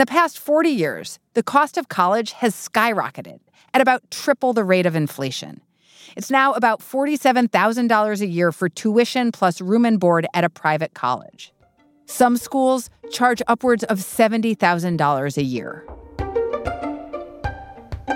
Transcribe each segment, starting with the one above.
the past 40 years, the cost of college has skyrocketed at about triple the rate of inflation. It's now about $47,000 a year for tuition plus room and board at a private college. Some schools charge upwards of $70,000 a year.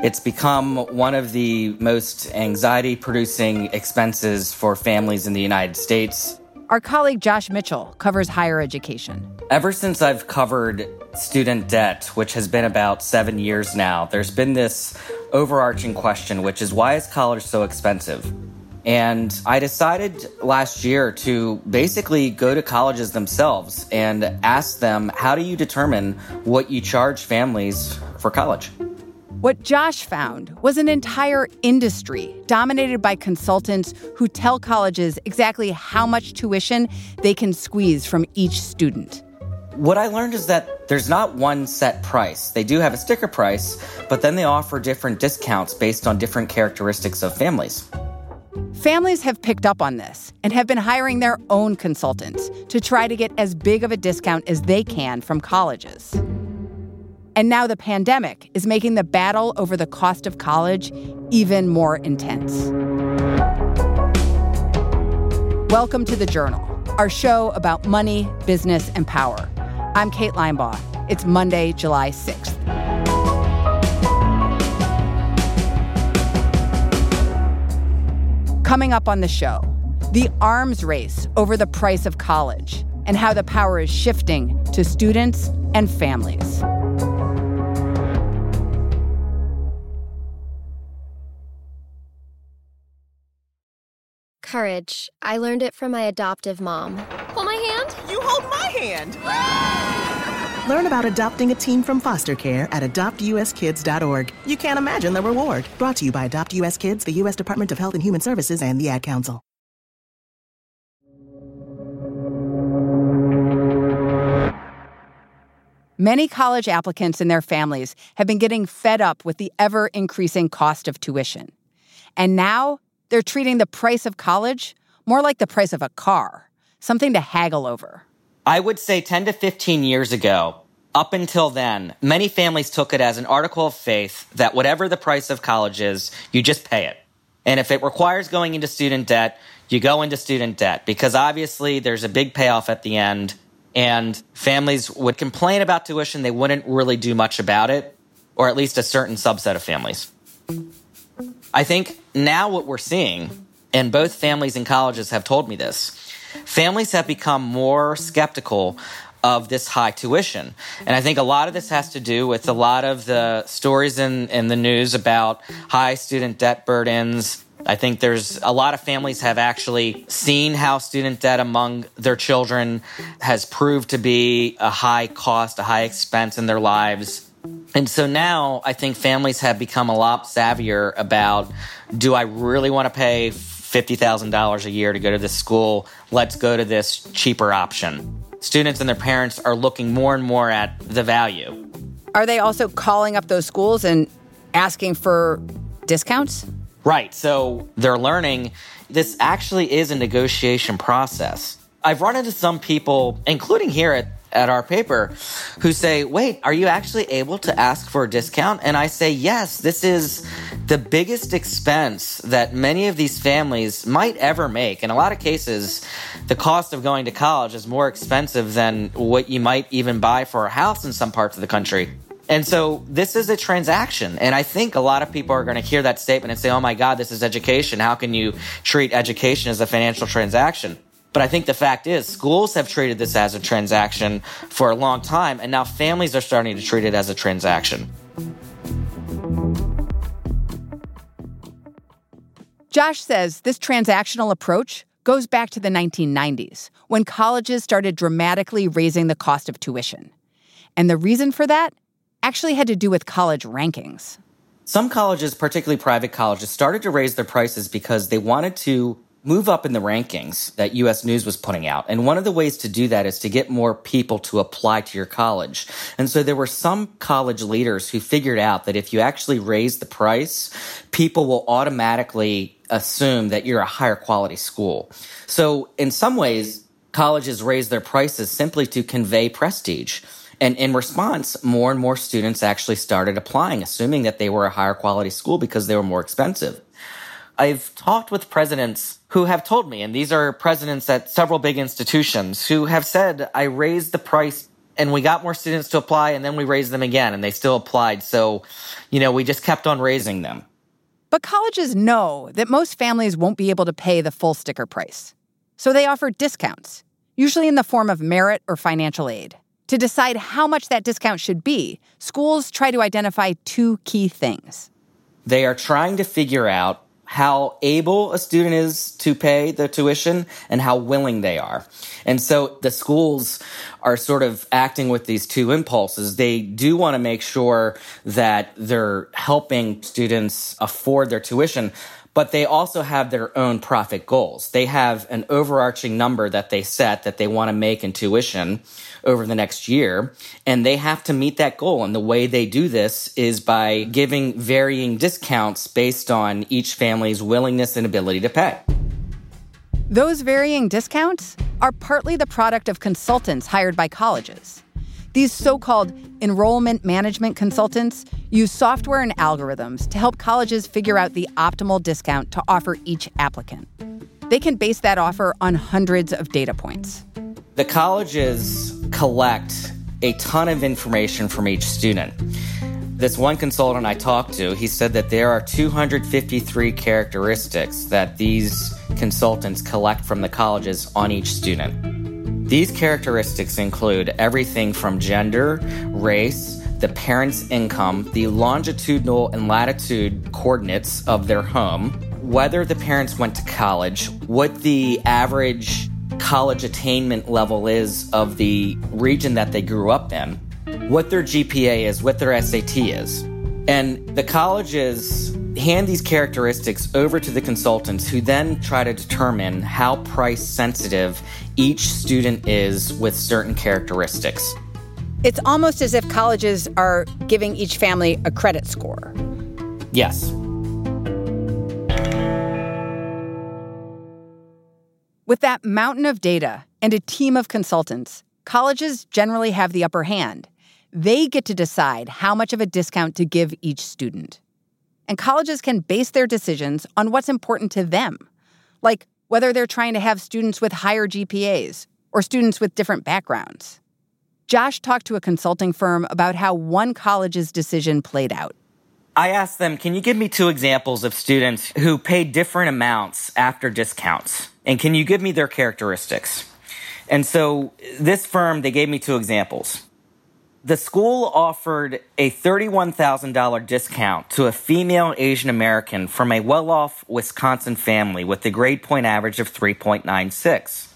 It's become one of the most anxiety producing expenses for families in the United States. Our colleague Josh Mitchell covers higher education. Ever since I've covered student debt, which has been about seven years now, there's been this overarching question, which is why is college so expensive? And I decided last year to basically go to colleges themselves and ask them, how do you determine what you charge families for college? What Josh found was an entire industry dominated by consultants who tell colleges exactly how much tuition they can squeeze from each student. What I learned is that there's not one set price. They do have a sticker price, but then they offer different discounts based on different characteristics of families. Families have picked up on this and have been hiring their own consultants to try to get as big of a discount as they can from colleges. And now the pandemic is making the battle over the cost of college even more intense. Welcome to The Journal, our show about money, business, and power. I'm Kate Linebaugh. It's Monday, July 6th. Coming up on the show, the arms race over the price of college and how the power is shifting to students and families. Courage. I learned it from my adoptive mom. Hold my hand. You hold my hand. Learn about adopting a teen from foster care at adoptuskids.org. You can't imagine the reward. Brought to you by Adopt US Kids, the U.S. Department of Health and Human Services, and the Ad Council. Many college applicants and their families have been getting fed up with the ever increasing cost of tuition. And now they're treating the price of college more like the price of a car, something to haggle over. I would say 10 to 15 years ago, up until then, many families took it as an article of faith that whatever the price of college is, you just pay it. And if it requires going into student debt, you go into student debt because obviously there's a big payoff at the end and families would complain about tuition. They wouldn't really do much about it, or at least a certain subset of families. I think now what we're seeing, and both families and colleges have told me this, families have become more skeptical of this high tuition. And I think a lot of this has to do with a lot of the stories in, in the news about high student debt burdens. I think there's a lot of families have actually seen how student debt among their children has proved to be a high cost, a high expense in their lives. And so now I think families have become a lot savvier about do I really want to pay $50,000 a year to go to this school? Let's go to this cheaper option. Students and their parents are looking more and more at the value. Are they also calling up those schools and asking for discounts? Right. So they're learning this actually is a negotiation process. I've run into some people, including here at at our paper who say, wait, are you actually able to ask for a discount? And I say, yes, this is the biggest expense that many of these families might ever make. In a lot of cases, the cost of going to college is more expensive than what you might even buy for a house in some parts of the country. And so this is a transaction. And I think a lot of people are going to hear that statement and say, oh my God, this is education. How can you treat education as a financial transaction? But I think the fact is, schools have treated this as a transaction for a long time, and now families are starting to treat it as a transaction. Josh says this transactional approach goes back to the 1990s when colleges started dramatically raising the cost of tuition. And the reason for that actually had to do with college rankings. Some colleges, particularly private colleges, started to raise their prices because they wanted to move up in the rankings that US News was putting out. And one of the ways to do that is to get more people to apply to your college. And so there were some college leaders who figured out that if you actually raise the price, people will automatically assume that you're a higher quality school. So in some ways, colleges raise their prices simply to convey prestige. And in response, more and more students actually started applying, assuming that they were a higher quality school because they were more expensive. I've talked with presidents who have told me, and these are presidents at several big institutions, who have said, I raised the price and we got more students to apply and then we raised them again and they still applied. So, you know, we just kept on raising them. But colleges know that most families won't be able to pay the full sticker price. So they offer discounts, usually in the form of merit or financial aid. To decide how much that discount should be, schools try to identify two key things. They are trying to figure out how able a student is to pay the tuition and how willing they are. And so the schools are sort of acting with these two impulses. They do want to make sure that they're helping students afford their tuition, but they also have their own profit goals. They have an overarching number that they set that they want to make in tuition over the next year, and they have to meet that goal. And the way they do this is by giving varying discounts based on each family's willingness and ability to pay. Those varying discounts are partly the product of consultants hired by colleges. These so called enrollment management consultants use software and algorithms to help colleges figure out the optimal discount to offer each applicant. They can base that offer on hundreds of data points. The colleges collect a ton of information from each student. This one consultant I talked to, he said that there are 253 characteristics that these consultants collect from the colleges on each student. These characteristics include everything from gender, race, the parent's income, the longitudinal and latitude coordinates of their home, whether the parents went to college, what the average college attainment level is of the region that they grew up in, what their GPA is, what their SAT is. And the colleges hand these characteristics over to the consultants who then try to determine how price sensitive each student is with certain characteristics. It's almost as if colleges are giving each family a credit score. Yes. With that mountain of data and a team of consultants, colleges generally have the upper hand. They get to decide how much of a discount to give each student and colleges can base their decisions on what's important to them, like whether they're trying to have students with higher GPAs or students with different backgrounds. Josh talked to a consulting firm about how one college's decision played out. I asked them, can you give me two examples of students who paid different amounts after discounts? And can you give me their characteristics? And so this firm, they gave me two examples the school offered a $31,000 discount to a female Asian American from a well off Wisconsin family with a grade point average of 3.96.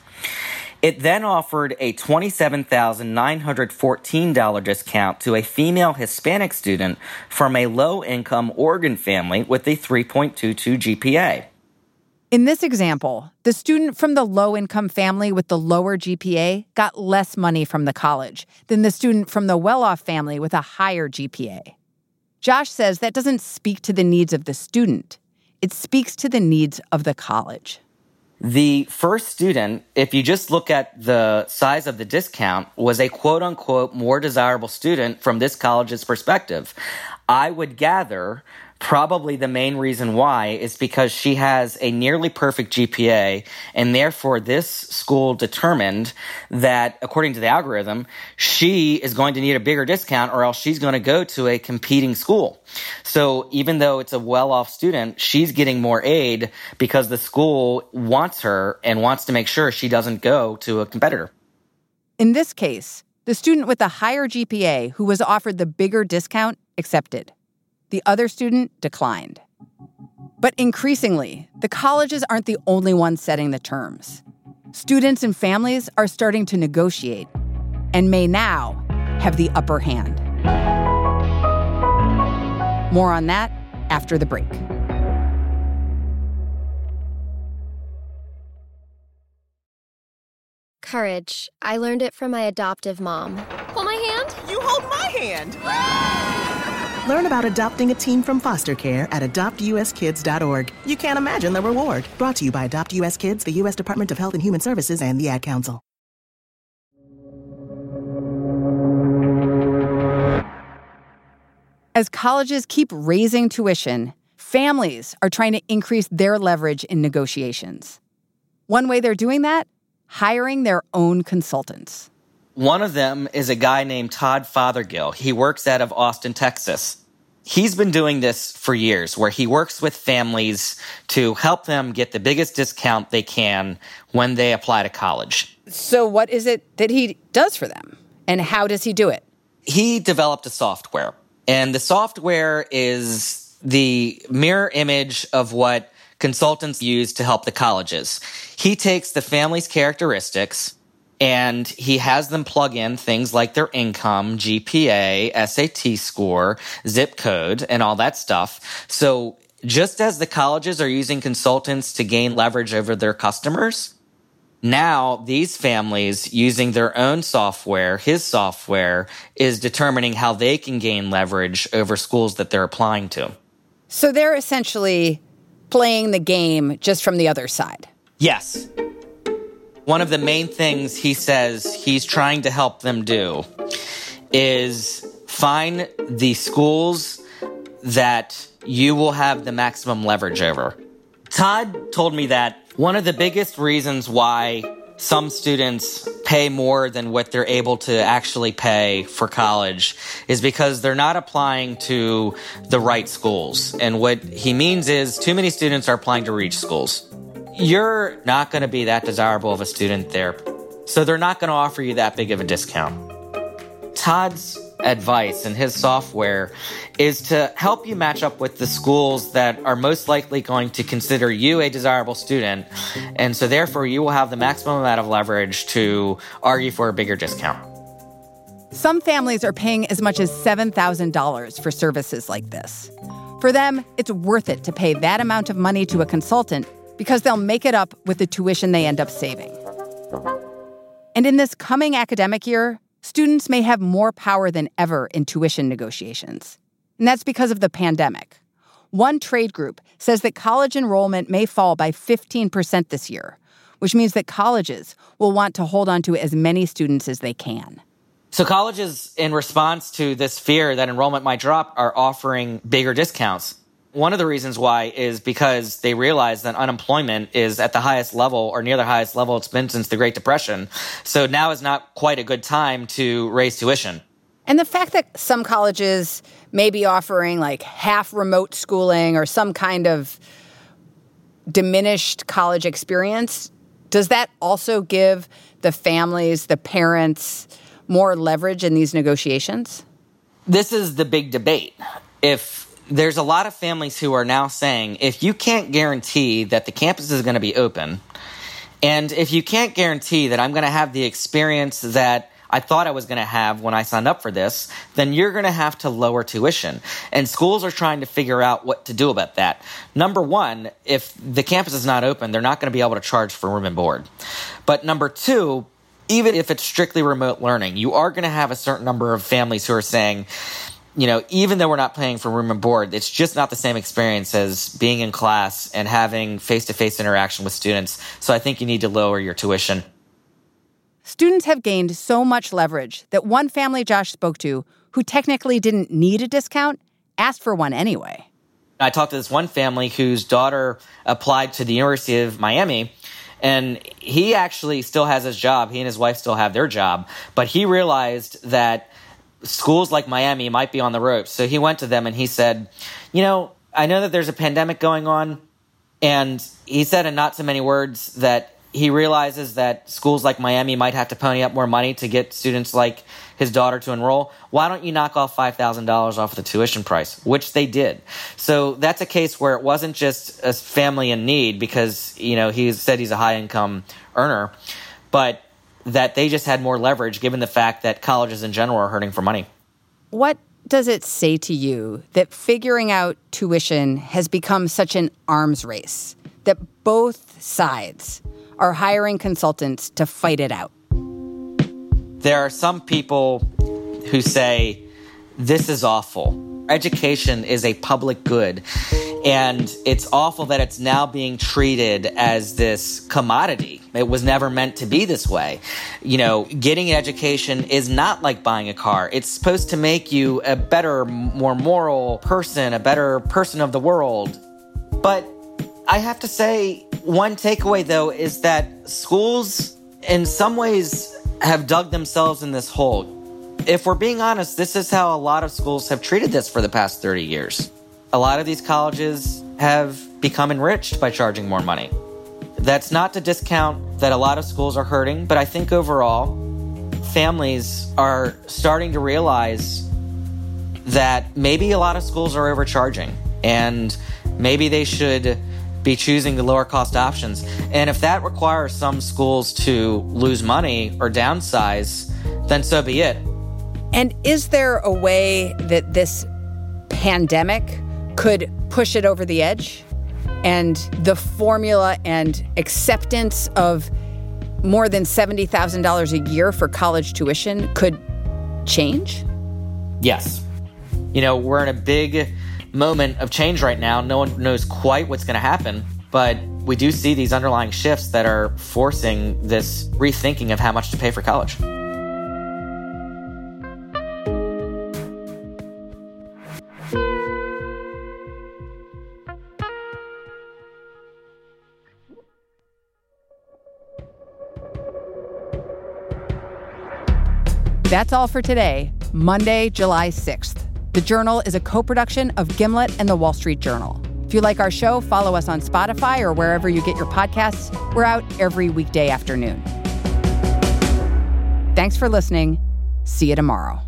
It then offered a $27,914 discount to a female Hispanic student from a low income Oregon family with a 3.22 GPA. In this example, the student from the low income family with the lower GPA got less money from the college than the student from the well off family with a higher GPA. Josh says that doesn't speak to the needs of the student, it speaks to the needs of the college. The first student, if you just look at the size of the discount, was a quote unquote more desirable student from this college's perspective. I would gather Probably the main reason why is because she has a nearly perfect GPA, and therefore this school determined that, according to the algorithm, she is going to need a bigger discount or else she's going to go to a competing school. So even though it's a well off student, she's getting more aid because the school wants her and wants to make sure she doesn't go to a competitor. In this case, the student with the higher GPA who was offered the bigger discount accepted. The other student declined. But increasingly, the colleges aren't the only ones setting the terms. Students and families are starting to negotiate and may now have the upper hand. More on that after the break. Courage. I learned it from my adoptive mom. Hold my hand. You hold my hand. Learn about adopting a teen from foster care at adoptuskids.org. You can't imagine the reward. Brought to you by Adopt US Kids, the U.S. Department of Health and Human Services, and the Ad Council. As colleges keep raising tuition, families are trying to increase their leverage in negotiations. One way they're doing that hiring their own consultants. One of them is a guy named Todd Fothergill. He works out of Austin, Texas. He's been doing this for years, where he works with families to help them get the biggest discount they can when they apply to college. So, what is it that he does for them? And how does he do it? He developed a software, and the software is the mirror image of what consultants use to help the colleges. He takes the family's characteristics and he has them plug in things like their income, GPA, SAT score, zip code, and all that stuff. So just as the colleges are using consultants to gain leverage over their customers, now these families using their own software, his software, is determining how they can gain leverage over schools that they're applying to. So they're essentially playing the game just from the other side. Yes. One of the main things he says he's trying to help them do is find the schools that you will have the maximum leverage over. Todd told me that one of the biggest reasons why some students pay more than what they're able to actually pay for college is because they're not applying to the right schools. And what he means is too many students are applying to reach schools you're not going to be that desirable of a student there. So they're not going to offer you that big of a discount. Todd's advice and his software is to help you match up with the schools that are most likely going to consider you a desirable student. And so therefore you will have the maximum amount of leverage to argue for a bigger discount. Some families are paying as much as $7,000 for services like this. For them, it's worth it to pay that amount of money to a consultant because they'll make it up with the tuition they end up saving. And in this coming academic year, students may have more power than ever in tuition negotiations. And that's because of the pandemic. One trade group says that college enrollment may fall by 15% this year, which means that colleges will want to hold on to as many students as they can. So colleges, in response to this fear that enrollment might drop, are offering bigger discounts. One of the reasons why is because they realize that unemployment is at the highest level or near the highest level it's been since the Great Depression. So now is not quite a good time to raise tuition. And the fact that some colleges may be offering like half remote schooling or some kind of diminished college experience, does that also give the families, the parents, more leverage in these negotiations? This is the big debate. If there's a lot of families who are now saying if you can't guarantee that the campus is going to be open, and if you can't guarantee that I'm going to have the experience that I thought I was going to have when I signed up for this, then you're going to have to lower tuition. And schools are trying to figure out what to do about that. Number one, if the campus is not open, they're not going to be able to charge for room and board. But number two, even if it's strictly remote learning, you are going to have a certain number of families who are saying, you know, even though we're not paying for room and board, it's just not the same experience as being in class and having face to face interaction with students. So I think you need to lower your tuition. Students have gained so much leverage that one family Josh spoke to, who technically didn't need a discount, asked for one anyway. I talked to this one family whose daughter applied to the University of Miami and he actually still has his job. He and his wife still have their job, but he realized that schools like Miami might be on the ropes. So he went to them and he said, You know, I know that there's a pandemic going on. And he said in not so many words that he realizes that schools like Miami might have to pony up more money to get students like his daughter to enroll. Why don't you knock off $5,000 off the tuition price? Which they did. So that's a case where it wasn't just a family in need because, you know, he said he's a high income earner, but that they just had more leverage given the fact that colleges in general are hurting for money. What does it say to you that figuring out tuition has become such an arms race, that both sides are hiring consultants to fight it out? There are some people who say, this is awful. Education is a public good. And it's awful that it's now being treated as this commodity. It was never meant to be this way. You know, getting an education is not like buying a car. It's supposed to make you a better, more moral person, a better person of the world. But I have to say, one takeaway though is that schools, in some ways, have dug themselves in this hole. If we're being honest, this is how a lot of schools have treated this for the past 30 years. A lot of these colleges have become enriched by charging more money. That's not to discount that a lot of schools are hurting, but I think overall, families are starting to realize that maybe a lot of schools are overcharging and maybe they should be choosing the lower cost options. And if that requires some schools to lose money or downsize, then so be it. And is there a way that this pandemic could push it over the edge? And the formula and acceptance of more than $70,000 a year for college tuition could change? Yes. You know, we're in a big moment of change right now. No one knows quite what's going to happen, but we do see these underlying shifts that are forcing this rethinking of how much to pay for college. That's all for today, Monday, July 6th. The Journal is a co production of Gimlet and the Wall Street Journal. If you like our show, follow us on Spotify or wherever you get your podcasts. We're out every weekday afternoon. Thanks for listening. See you tomorrow.